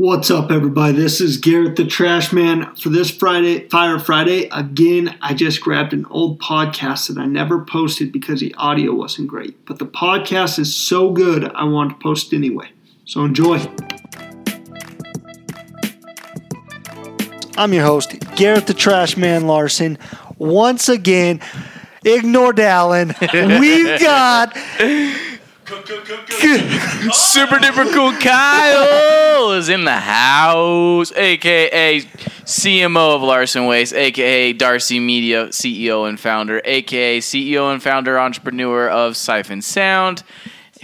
What's up, everybody? This is Garrett the Trash Man. For this Friday, Fire Friday, again, I just grabbed an old podcast that I never posted because the audio wasn't great. But the podcast is so good, I want to post anyway. So enjoy. I'm your host, Garrett the Trash Man Larson. Once again, ignore Dallin. We've got Super duper cool Kyle is in the house, aka CMO of Larson Waste, aka Darcy Media CEO and founder, aka CEO and founder entrepreneur of Siphon Sound,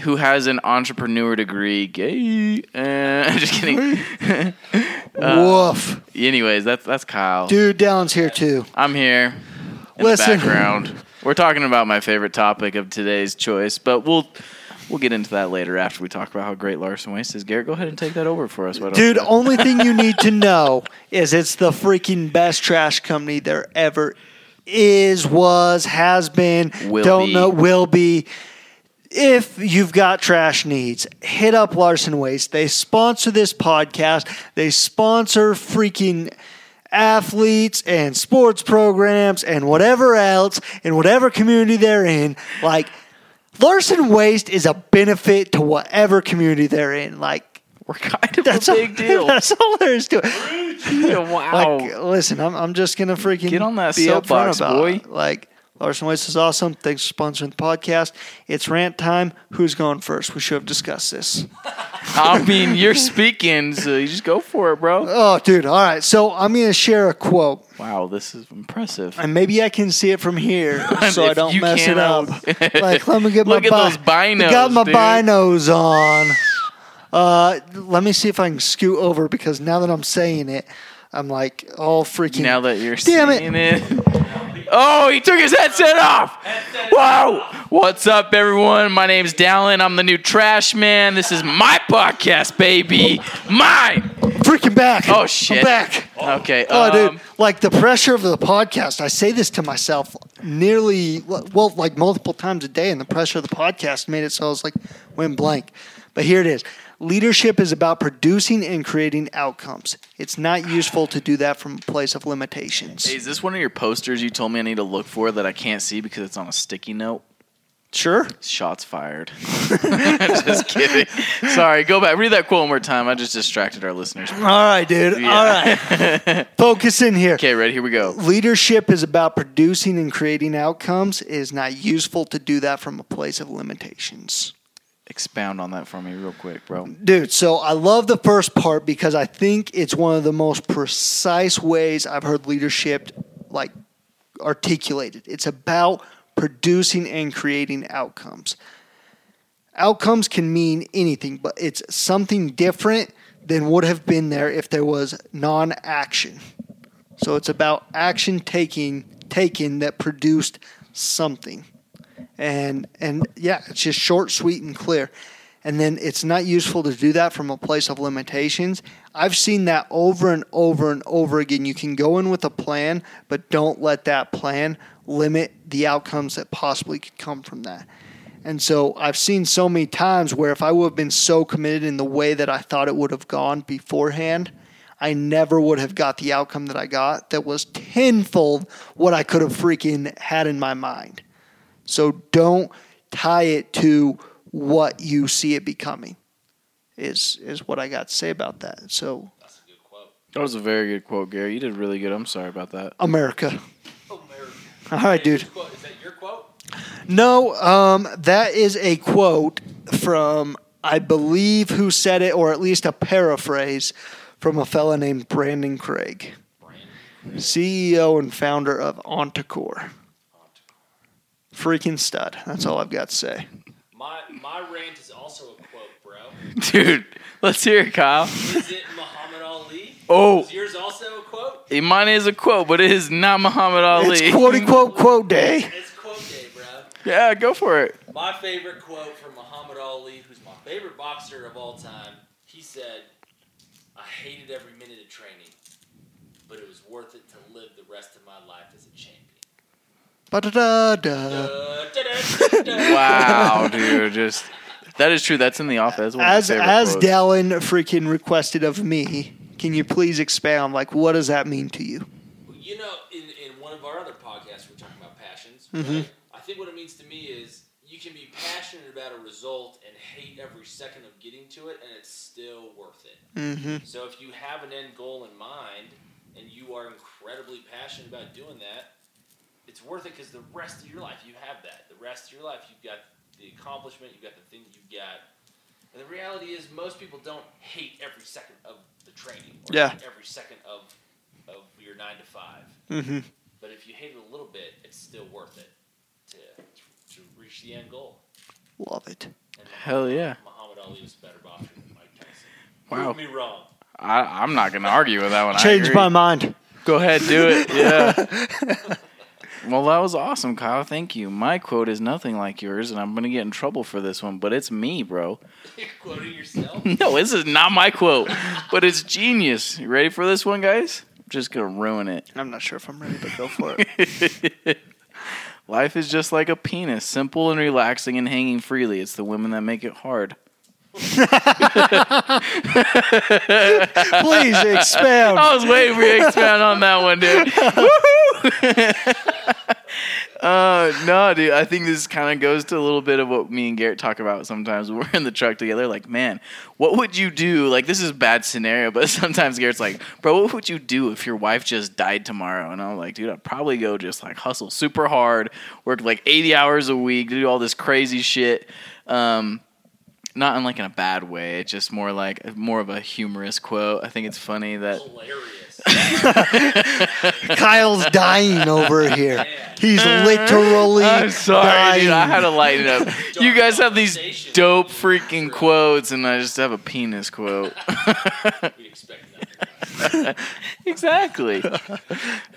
who has an entrepreneur degree. Gay, uh, just kidding. Woof. Anyways, that's that's Kyle. Dude, Dallin's here too. I'm here in Listen. the background. We're talking about my favorite topic of today's choice, but we'll we'll get into that later after we talk about how great Larson Waste is. Garrett, go ahead and take that over for us. Dude, only thing you need to know is it's the freaking best trash company there ever is, was, has been, Will don't be. know, will be. If you've got trash needs, hit up Larson Waste. They sponsor this podcast. They sponsor freaking athletes and sports programs and whatever else in whatever community they're in. Like Larson Waste is a benefit to whatever community they're in. Like we're kind of that's a all, big deal. That's all there is to it. wow. Like, listen, I'm, I'm just gonna freaking Get on that soapbox, boy. it. Like Larson Waste is awesome. Thanks for sponsoring the podcast. It's rant time. Who's going first? We should have discussed this. I mean, you're speaking, so you just go for it, bro. Oh, dude. All right. So I'm gonna share a quote, Wow, this is impressive. and maybe I can see it from here, so I don't mess it up. Like, let me get Look my at bi- those binos, Got my dude. binos on. Uh, let me see if I can scoot over because now that I'm saying it, I'm like all freaking. Now that you're Damn it. it. Oh, he took his headset off. Wow. What's up, everyone? My name's Dallin. I'm the new trash man. This is my podcast, baby. Mine. freaking back. Oh, shit. I'm back. Okay. Oh, um, dude, like the pressure of the podcast. I say this to myself nearly, well, like multiple times a day, and the pressure of the podcast made it so I was like, went blank. But here it is. Leadership is about producing and creating outcomes. It's not useful to do that from a place of limitations. Hey, is this one of your posters you told me I need to look for that I can't see because it's on a sticky note? Sure. Shots fired. I'm just kidding. Sorry, go back. Read that quote one more time. I just distracted our listeners. All right, dude. Yeah. All right. Focus in here. Okay, ready? Here we go. Leadership is about producing and creating outcomes. It is not useful to do that from a place of limitations. Expound on that for me real quick, bro. Dude, so I love the first part because I think it's one of the most precise ways I've heard leadership like articulated. It's about producing and creating outcomes. Outcomes can mean anything, but it's something different than would have been there if there was non-action. So it's about action taking taken that produced something. And and yeah, it's just short, sweet, and clear. And then it's not useful to do that from a place of limitations. I've seen that over and over and over again. You can go in with a plan, but don't let that plan limit the outcomes that possibly could come from that. And so I've seen so many times where if I would have been so committed in the way that I thought it would have gone beforehand, I never would have got the outcome that I got that was tenfold what I could have freaking had in my mind. So don't tie it to what you see it becoming. Is is what I got to say about that. So That was a very good quote, Gary. You did really good. I'm sorry about that. America. All right, dude. Is that your quote? No, um, that is a quote from I believe who said it, or at least a paraphrase from a fella named Brandon Craig, CEO and founder of Ontacore. Freaking stud. That's all I've got to say. My my rant is also a quote, bro. Dude, let's hear it, Kyle. Is it Muhammad Ali? Oh. Is yours also a quote? Mine is a quote, but it is not Muhammad Ali. It's quote quote quote day. It's quote day, bro. Yeah, go for it. My favorite quote from Muhammad Ali, who's my favorite boxer of all time. He said, "I hated every minute of training, but it was worth it to live the rest of my life as a champion." Ba-da-da-da. Uh, da-da-da-da. Wow, dude, just That is true. That's in the office. That's of as favorite as quotes. Dallin freaking requested of me, can you please expound? Like, what does that mean to you? You know, in, in one of our other podcasts, we're talking about passions. Mhm. Right? I think what it means to me is you can be passionate about a result and hate every second of getting to it, and it's still worth it. Mm-hmm. So if you have an end goal in mind and you are incredibly passionate about doing that, it's worth it because the rest of your life you have that. The rest of your life you've got the accomplishment, you've got the thing that you've got. And the reality is most people don't hate every second of the training or Yeah. every second of of your nine to five. Mm-hmm. But if you hate it a little bit, it's still worth it to to reach the end goal. Love it. And Hell yeah. Muhammad Ali was a better boxer than Mike Tyson. Wow. Prove me wrong. I, I'm not going to argue with that one. I Changed agree. my mind. Go ahead, do it. Yeah. well, that was awesome, Kyle. Thank you. My quote is nothing like yours, and I'm going to get in trouble for this one, but it's me, bro. You're quoting yourself. No, this is not my quote, but it's genius. You ready for this one, guys? I'm just going to ruin it. I'm not sure if I'm ready, but go for it. Life is just like a penis, simple and relaxing and hanging freely. It's the women that make it hard. Please expound. I was waiting for you to expand on that one, dude. Uh, no, dude. I think this kind of goes to a little bit of what me and Garrett talk about sometimes when we're in the truck together. Like, man, what would you do? Like, this is a bad scenario, but sometimes Garrett's like, bro, what would you do if your wife just died tomorrow? And I'm like, dude, I'd probably go just like hustle super hard, work like 80 hours a week, do all this crazy shit. Um, not in like in a bad way. It's just more like more of a humorous quote. I think it's funny that Hilarious. Kyle's dying over here. He's uh, literally I'm sorry, dying. dude. I had to lighten up. you guys have these dope freaking quotes, and I just have a penis quote. We'd expect nothing. exactly.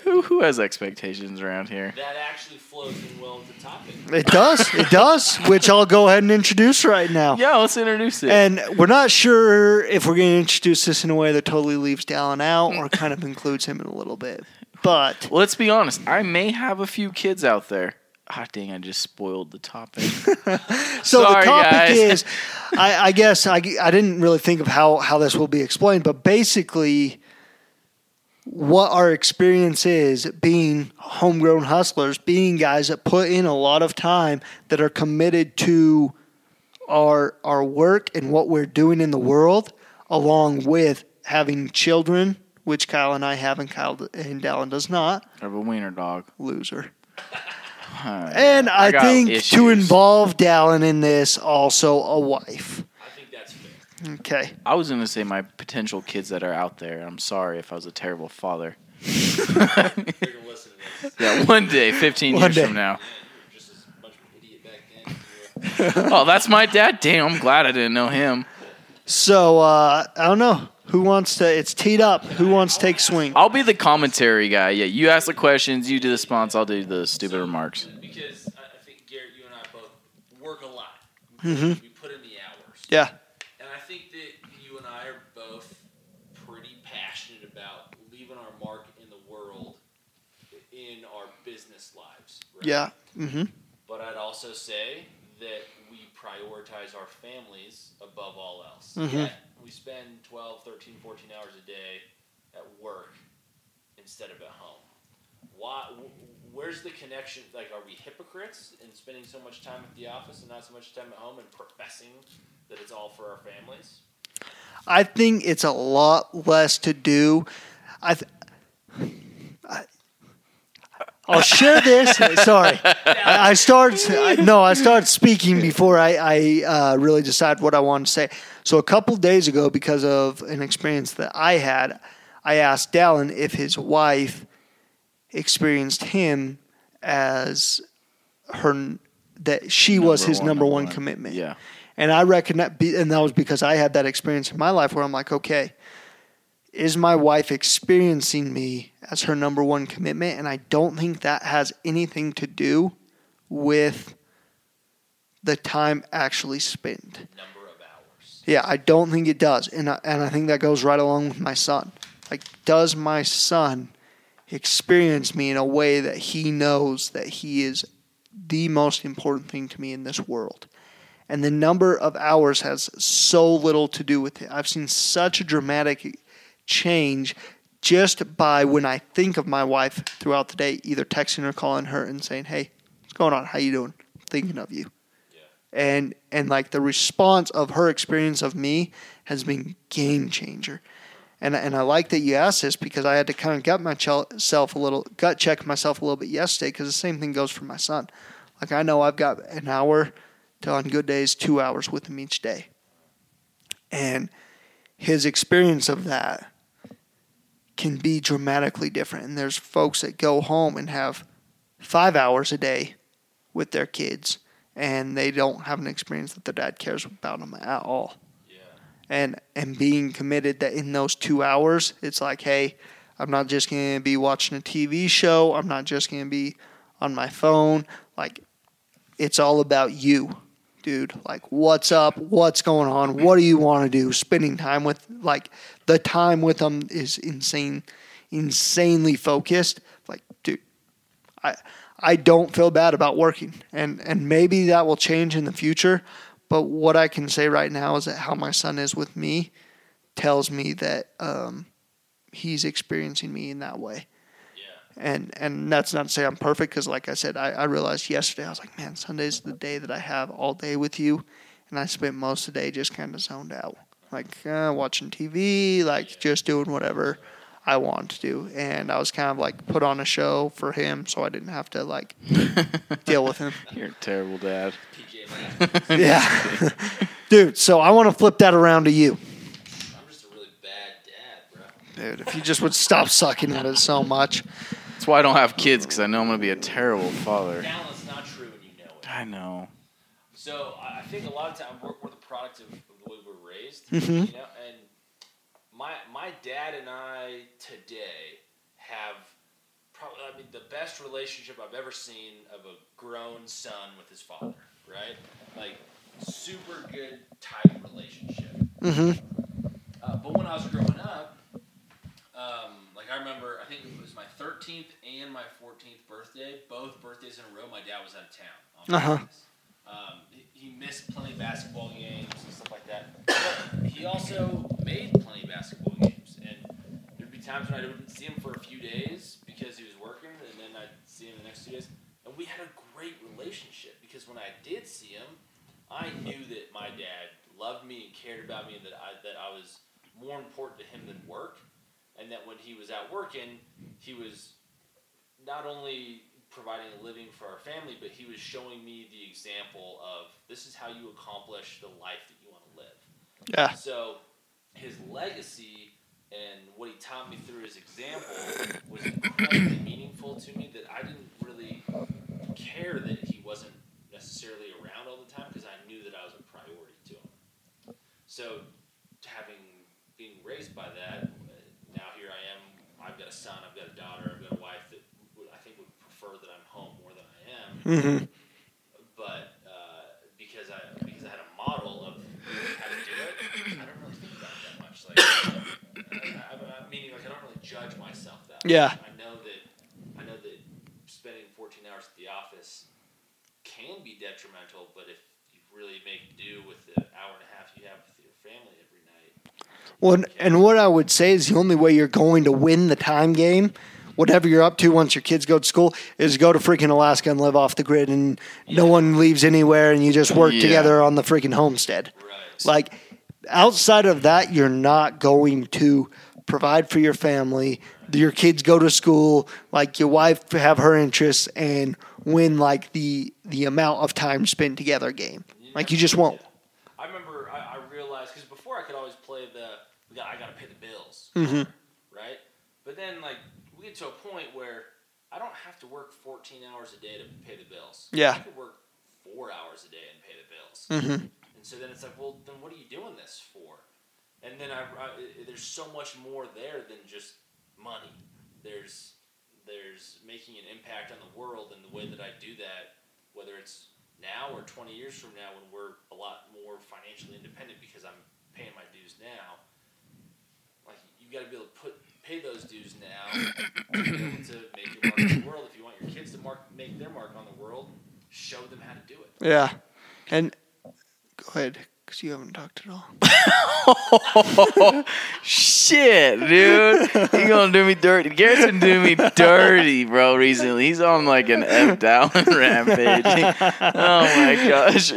who who has expectations around here? That actually flows in well with the topic. It does. It does. Which I'll go ahead and introduce right now. Yeah, let's introduce it. And we're not sure if we're going to introduce this in a way that totally leaves Dallin out or kind of includes him in a little bit. But let's be honest. I may have a few kids out there. Ah, dang! I just spoiled the topic. so Sorry, the topic guys. is, I, I guess I, I didn't really think of how, how this will be explained, but basically, what our experience is being homegrown hustlers, being guys that put in a lot of time, that are committed to our our work and what we're doing in the world, along with having children, which Kyle and I have, and Kyle and Dallin does not. I have a wiener dog. Loser. Alright. And I, got think to involve Dallin in this, also a wife. I think that's fair. Okay. I was gonna say my potential kids that are out there. I'm sorry if I was a terrible father. They're gonna listen to this. Yeah, one day, 15 One years day. from now. Man, you were just as much of an idiot back then. Oh, that's my dad. Damn, I'm glad I didn't know him. So uh, I don't know who wants to. It's teed up. Who wants to take swing? I'll be the commentary guy. Yeah, you ask the questions, you do the response, I'll do the stupid So, remarks. Because I I think Garrett, you and I both work a lot. Mhm. We put in the hours. Yeah. And I think that you and I are both pretty passionate about leaving our mark in the world in our business lives. Right? Yeah. Mm-hmm. But I'd also say that we prioritize our families above all else. Mm-hmm. Yet we spend 12, 13, 14 hours a day at work instead of at home. Why? Where's the connection? Like, are we hypocrites in spending so much time at the office and not so much time at home and professing that it's all for our families? I think it's a lot less to do. I. Th- I I'll share this. Sorry, I, I started. I, no, I started speaking before I, I uh, really decided what I wanted to say. So a couple days ago, because of an experience that I had, I asked Dallin if his wife experienced him as her that she was his number one, commitment. Yeah. And I recognize, and that was because I had that experience in my life where I'm like, okay, is my wife experiencing me as her number one commitment? And I don't think that has anything to do with the time actually spent. Number of hours. Yeah, I don't think it does, and I, and I think that goes right along with my son. Like, does my son experience me in a way that he knows that he is the most important thing to me in this world? And the number of hours has so little to do with it. I've seen such a dramatic change just by when I think of my wife throughout the day, either texting or calling her and saying, "Hey, what's going on? How you doing? thinking of you." And and like the response of her experience of me has been game changer. And and I like that you asked this because I had to kind of gut myself a little, gut check myself a little bit yesterday because the same thing goes for my son. Like I know I've got an hour to on good days two hours with him each day, and his experience of that can be dramatically different. And there's folks that go home and have five hours a day with their kids, and they don't have an experience that their dad cares about them at all. Yeah. and and being committed that in those two hours it's like hey i'm not just to be watching a tv show. I'm not just to be on my phone. Like it's all about you dude. Like what's up? What's going on? What do you want to do? Spending time with like the time with them is insane insanely focused. Like dude i i don't feel bad about working and and maybe that will change in the future but what I can say right now is that how my son is with me tells me that um, he's experiencing me in that way. Yeah. And and that's not to say I'm perfect because, like I said, I, I realized yesterday I was like, man, Sunday's the day that I have all day with you, and I spent most of the day just kind of zoned out, like uh, watching TV, like just doing whatever I wanted to do. And I was kind of like put on a show for him, so I didn't have to like deal with him. You're a terrible dad. Yeah, dude. So I want to flip that around to you. I'm just a really bad dad, bro. Dude, if you just would stop sucking at it so much. That's why I don't have kids because I know I'm gonna be a terrible father. Now it's not true and you know it. I know. So I I think a lot of times we're, we're the product of, of the way we're raised, Mhm. you know. My my dad and I today have probably I mean the best relationship I've ever seen of a grown son with his father, right? Like super good tight relationship. Mm-hmm. Uh, but when I was growing up, um, like I remember, I think it was my 13th and my 14th birthday. Both birthdays in a row, my dad was out of town. On Uh-huh. Um, he, he missed plenty of basketball games and stuff like that. But he also made plenty of basketball games, and there'd be times when I wouldn't see him for a few days because he was working, and then I'd see him the next two days. And we had a great relationship because when I did see him, I knew that my dad loved me and cared about me, and that I that I was more important to him than work, and that when he was out working, he was not only providing a living for our family, but he was showing me the example of this is how you accomplish the life that you want to live. Yeah. So his legacy and what he taught me through his example was incredibly meaningful to me that I didn't really care that he wasn't necessarily around all the time because I knew that I was a priority to him. So having being raised by that, uh, now here I am. I've got a son. I've got a daughter. I've got a wife that would, I think would prefer that I'm home more than I am Mm-hmm. but uh, because I because I had a model of how to do it, I don't really think about it that much. Like, I, I, I, meaning like I don't really judge myself that. much. Yeah. I know that I know that spending 14 hours at the office can be detrimental, but if you really make do with the hour and a half you have with your family every night, Well, and what I would say is the only way you're going to win the time game, whatever you're up to once your kids go to school, is go to freaking Alaska and live off the grid, and no one leaves anywhere, and you just work Yeah. together on the freaking homestead. right? Like outside of that, you're not going to provide for your family. Your kids go to school, like your wife have her interests, and win like the the amount of time spent together game. Like you just won't. I remember I, I realized because before I could always play the I gotta pay the bills, mm-hmm. right? But then like to a point where I don't have to work 14 hours a day to pay the bills. Yeah. I could work four hours a day and pay the bills. Mm-hmm. And so then it's like, well, then what are you doing this for? And then I, I there's so much more there than just money. There's there's making an impact on the world, and the way that I do that, whether it's now or 20 years from now, when we're a lot more financially independent because I'm paying my dues now. Like you've got to be able to put pay those dues now to be able to make your mark on the world. If you want your kids to mark make their mark on the world, show them how to do it. Yeah, and Go ahead, because you haven't talked at all. Shit, dude. He gonna do me dirty. Garrett's been doing me dirty, bro, recently. He's on like an F down rampage. Oh my gosh.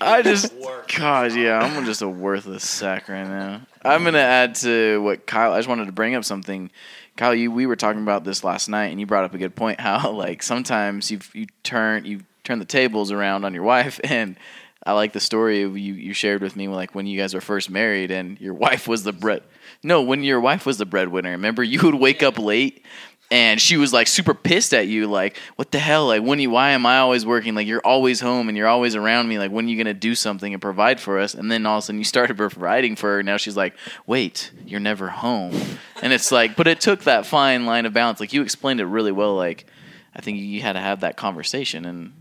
I just God, yeah, I'm just a worthless sack right now. I'm gonna add to what Kyle I just wanted to bring up something. Kyle, you we were talking about this last night and you brought up a good point how like sometimes you you turn you turn the tables around on your wife and I like the story you you shared with me like when you guys were first married and your wife was the bread. No, when your wife was the breadwinner. Remember, you would wake up late and she was like super pissed at you like what the hell? Like when you why am i always working? Like you're always home and you're always around me. Like when are you gonna do something and provide for us? And then all of a sudden you started providing for her and now she's like wait you're never home. And it's like but it took that fine line of balance. Like you explained it really well. Like i think you had to have that conversation and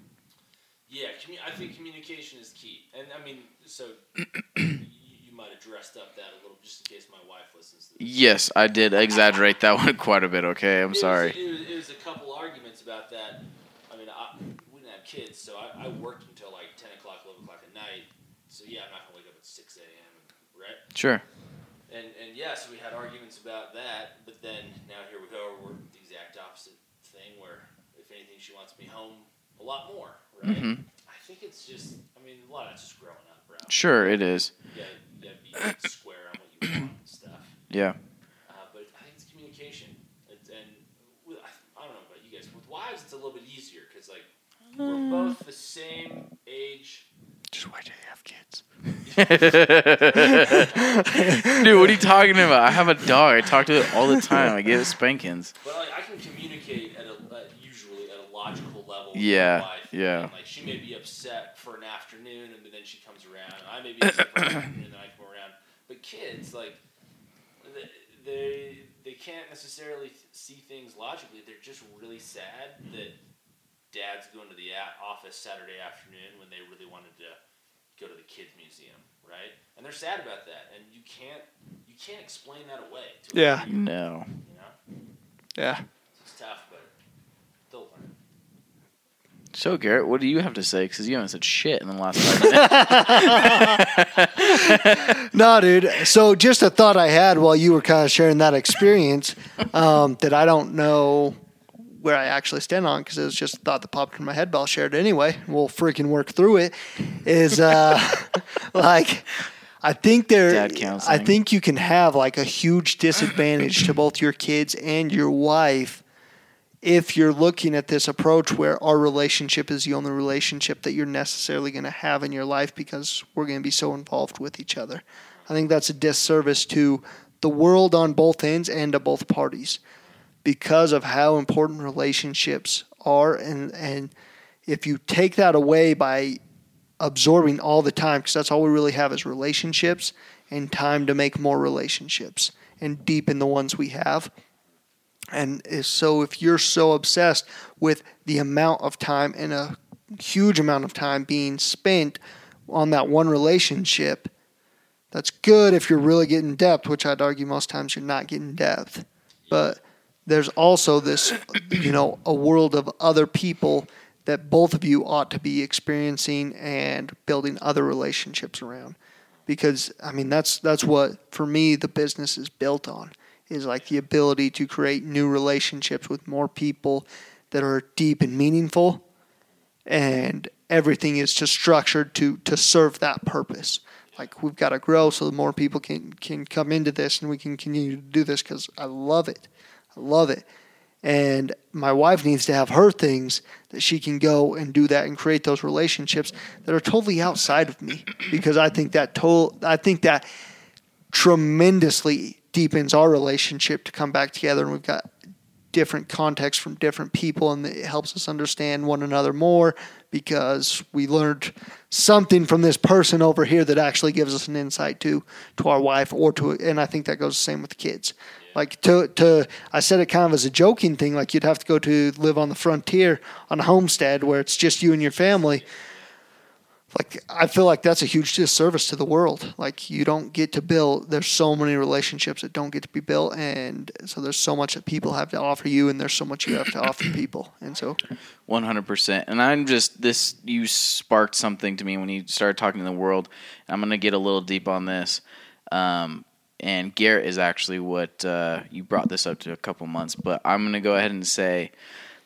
Yeah, commu- I think communication is key. And I mean, so you, you might have dressed up that a little just in case my wife listens to this. Yes i did exaggerate that one quite a bit okay i'm was- sorry it, was, it was a couple arguments about that. I mean, I, we didn't have kids, so I, I worked until like 10 o'clock, 11 o'clock at night. So yeah, I'm not to wake up at 6 a.m., right? sure And, and yes, we had arguments about that, but then now here we go. We're the exact opposite thing where, if anything, she wants me home a lot more, right? hmm I think it's just, I mean, a lot of it's just growing up, bro. sure it is You gotta, you gotta be square on what you want. Yeah Uh, but I think it's communication. It's, and with, I, I don't know about you guys. With wives, it's a little bit easier because, like, we're both the same age. Just wait till you have kids. Dude, what are you talking about? I have a dog. I talk to it all the time. I give it spankings. But like, I can communicate at a uh, usually at a logical level. With Yeah, my wife. yeah. And, like she may be upset for an afternoon, and then she comes around. I may be upset for an afternoon, and then I come around. But kids, like, they they, they can't necessarily th- see things logically. They're just really sad that dad's going to the a- office Saturday afternoon when they really wanted to go to the kids museum, right? And they're sad about that, and you can't you can't explain that away. To Yeah. No. you know. Yeah. It's tough, but they'll learn. So, Garrett, what do you have to say? Because you haven't said shit in the last five minutes. No, dude. So just a thought I had while you were kind of sharing that experience um, that I don't know where I actually stand on because it was just a thought that popped in my head, but I'll share it anyway. We'll freaking work through it. Is uh, like I think there. Dad I think you can have like a huge disadvantage to both your kids and your wife if you're looking at this approach where our relationship is the only relationship that you're necessarily going to have in your life because we're going to be so involved with each other. I think that's a disservice to the world on both ends and to both parties because of how important relationships are and and if you take that away by absorbing all the time because that's all we really have is relationships and time to make more relationships and deepen the ones we have and so if you're so obsessed with the amount of time and a huge amount of time being spent on that one relationship, that's good if you're really getting depth, which I'd argue most times you're not getting depth. But there's also this, you know, a world of other people that both of you ought to be experiencing and building other relationships around. Because I mean that's that's what for me the business is built on is like the ability to create new relationships with more people that are deep and meaningful. And everything is just structured to to serve that purpose. Like we've got to grow so the more people can can come into this and we can continue to do this because i love it. I love it. And my wife needs to have her things that she can go and do that and create those relationships that are totally outside of me. Because i think that to- i think that tremendously deepens our relationship to come back together and we've got different contexts from different people and it helps us understand one another more because we learned something from this person over here that actually gives us an insight to to our wife or to and I think that goes the same with kids. Like to to I said it kind of as a joking thing like you'd have to go to live on the frontier on a homestead where it's just you and your family. Like I feel like that's a huge disservice to the world. Like you don't get to build. There's so many relationships that don't get to be built, and so there's so much that people have to offer you, and there's so much you have to offer people. And so, One hundred percent. And I'm just this. You sparked something to me when you started talking to the world. I'm gonna get a little deep on this. Um, and Garrett is actually what uh, you brought this up to a couple months, but I'm gonna go ahead and say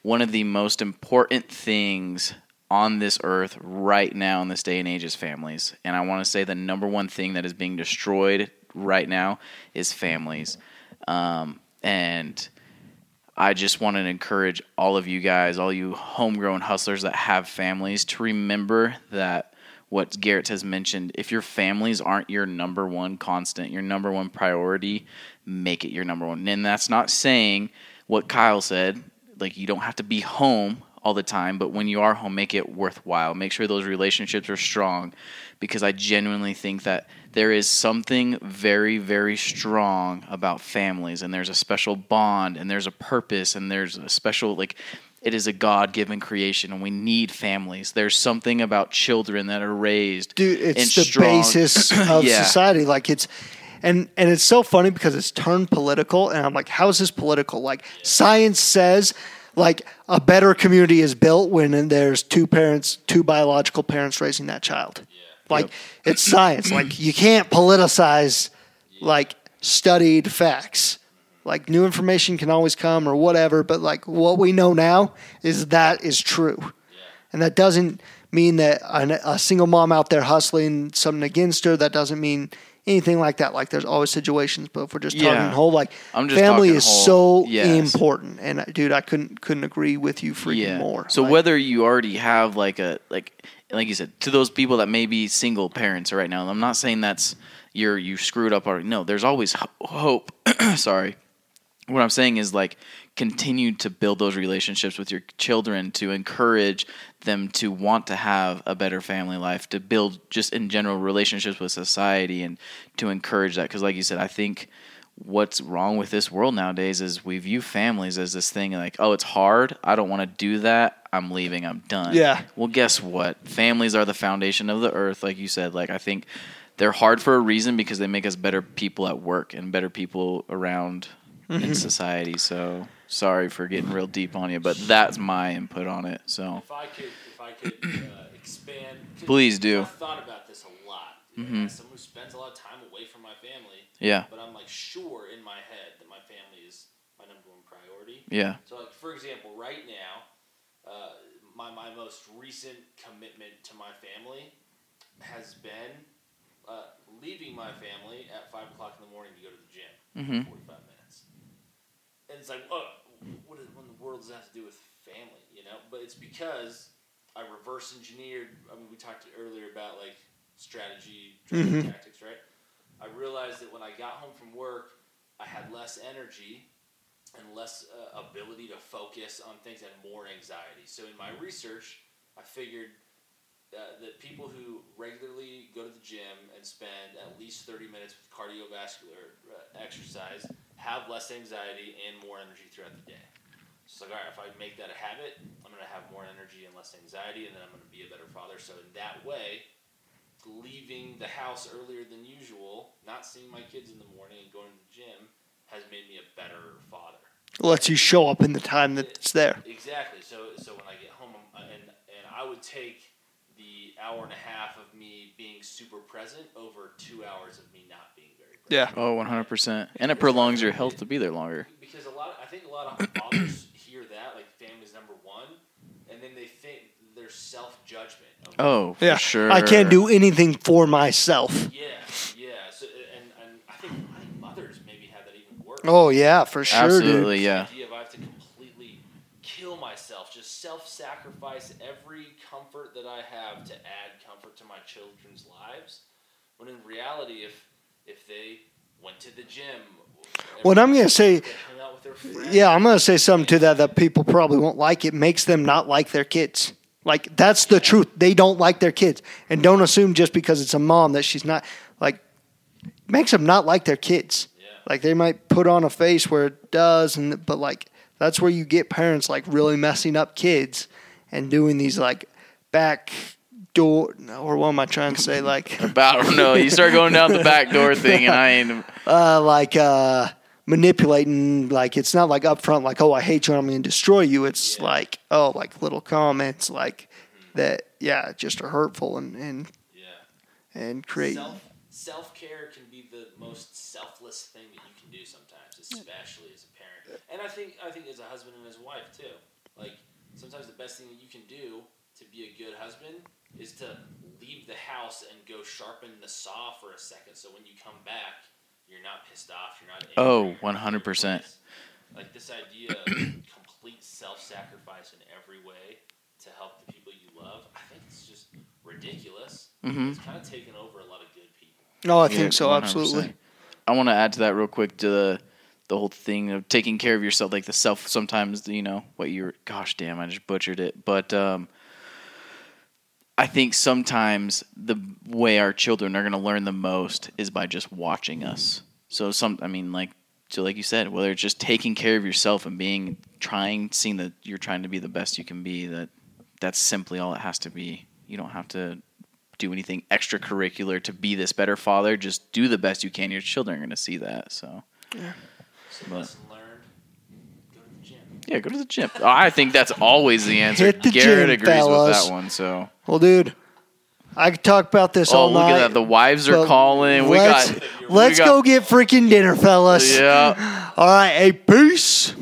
one of the most important things on this earth right now in this day and age is families. And I want to say the number one thing that is being destroyed right now is families. Um, and I just want to encourage all of you guys, all you homegrown hustlers that have families, to remember that what Garrett has mentioned, if your families aren't your number one constant, your number one priority, make it your number one. And that's not saying what Kyle said, like you don't have to be home all the time, but when you are home, make it worthwhile. Make sure those relationships are strong because I genuinely think that there is something very, very strong about families, and there's a special bond, and there's a purpose, and there's a special, like, it is a God given creation, and we need families. There's something about children that are raised. dude, in it's the strong- basis of Yeah. society. Like it's. And, and it's so funny because it's turned political, and I'm like, how is this political? Like, science says, like, a better community is built when there's two parents, two biological parents raising that child. Like, it's science. Like, you can't politicize, like, studied facts. Like, new information can always come or whatever, but, like, what we know now is that is true. And that doesn't mean that a, a single mom out there hustling something against her. That doesn't mean anything like that. Like there's always situations, but if we're just Yeah. talking whole, like I'm just family is whole. so Yes. important. And uh, dude, I couldn't couldn't agree with you freaking more. So Like, whether you already have like a like like you said to those people that may be single parents right now, I'm not saying that's you're you screwed up already. No, there's always hope. Sorry. What I'm saying is like continue to build those relationships with your children to encourage them to want to have a better family life, to build just in general relationships with society and to encourage that because like you said, I think what's wrong with this world nowadays is we view families as this thing like, oh, it's hard. I don't want to do that. I'm leaving. I'm done. Yeah. Well, guess what? Families are the foundation of the earth, like you said. Like I think they're hard for a reason because they make us better people at work and better people around Mm-hmm. in society. So sorry for getting real deep on you, but that's my input on it. So If I could, if I could uh, expand, Please do. I've thought about this a lot. Mhm. As someone who spends a lot of time away from my family, yeah, but I'm like sure in my head that my family is my number one priority. yeah, So, like for example, right now, uh, my my most recent commitment to my family has been uh, leaving my family at five o'clock in the morning to go to the gym. hmm Forty-five minutes. And it's like, oh, what, is, what in the world does that have to do with family? You know, but it's because I reverse engineered. I mean, we talked earlier about like strategy, Mhm. tactics, right? I realized that when I got home from work, I had less energy and less uh, ability to focus on things and more anxiety. So in my research, I figured uh, that people who regularly go to the gym and spend at least 30 minutes with cardiovascular uh, exercise have less anxiety and more energy throughout the day. So it's like, all right, if I make that a habit, I'm going to have more energy and less anxiety, and then I'm going to be a better father. So in that way, leaving the house earlier than usual, not seeing my kids in the morning and going to the gym has made me a better father. lets you show up in the time that's there. Exactly. So so when I get home, I'm, uh, and and I would take the hour and a half of me being super present over two hours of me not being very present. Yeah. Oh, 100 percent, and it prolongs your health to be there longer. Because a lot, I think a lot of fathers hear that like family's number one, and then they think their self judgment. Oh, for Yeah. sure. I can't do anything for myself. Yeah, yeah. So and and I think I think mothers maybe have that even worse. Oh yeah, for sure, Absolutely, dude. yeah. The idea of I have to completely kill myself, just self-sacrifice every comfort that I have to add comfort to my children's lives. When in reality, if if they went to the gym, and I'm gonna say, they hung out with their friends, yeah, I'm gonna say something to that that people probably won't like. It makes them not like their kids. Like that's the truth. They don't like their kids, and don't assume just because it's a mom that she's not like makes them not like their kids. Yeah. Like they might put on a face where it does, and but like that's where you get parents like really messing up kids and doing these like back door, or what am I trying to say? Like, About I don't know. You start going down the back door thing, and I ain't. uh, like uh, manipulating. Like, it's not like upfront, like, oh, I hate you, I'm going to destroy you. It's like, oh, like little comments, like that. Yeah, just are hurtful and and Yeah. and create. Self self care can be the most selfless thing that you can do sometimes, especially as a parent. And I think I think as a husband and as a wife too. Like sometimes the best thing that you can do to be a good husband is to leave the house and go sharpen the saw for a second so when you come back you're not pissed off, you're not angry, Oh, 100%. Like this idea of complete self sacrifice in every way to help the people you love, I think it's just ridiculous. Mhm. It's kind of taken over a lot of good people. No, I Yeah, think so. 100%. Absolutely. I want to add to that real quick to the the whole thing of taking care of yourself, like the self. Sometimes you know what you're. Gosh, damn, I just butchered it. But um, I think sometimes the way our children are going to learn the most is by just watching us. So some, I mean, like so, like you said, whether it's just taking care of yourself and being trying, seeing that you're trying to be the best you can be. That that's simply all it has to be. You don't have to do anything extracurricular to be this better father. Just do the best you can. Your children are going to see that. So, So But- lesson learned, go to the gym. Yeah, go to the gym. Oh, I think that's always the answer. Hit the Garrett gym, agrees fellas. with that one. So, Well, dude, I could talk about this oh, all look night. at that. The wives are calling. We let's got. let's we got- go get freaking dinner, fellas. Yeah. All right. Hey, peace.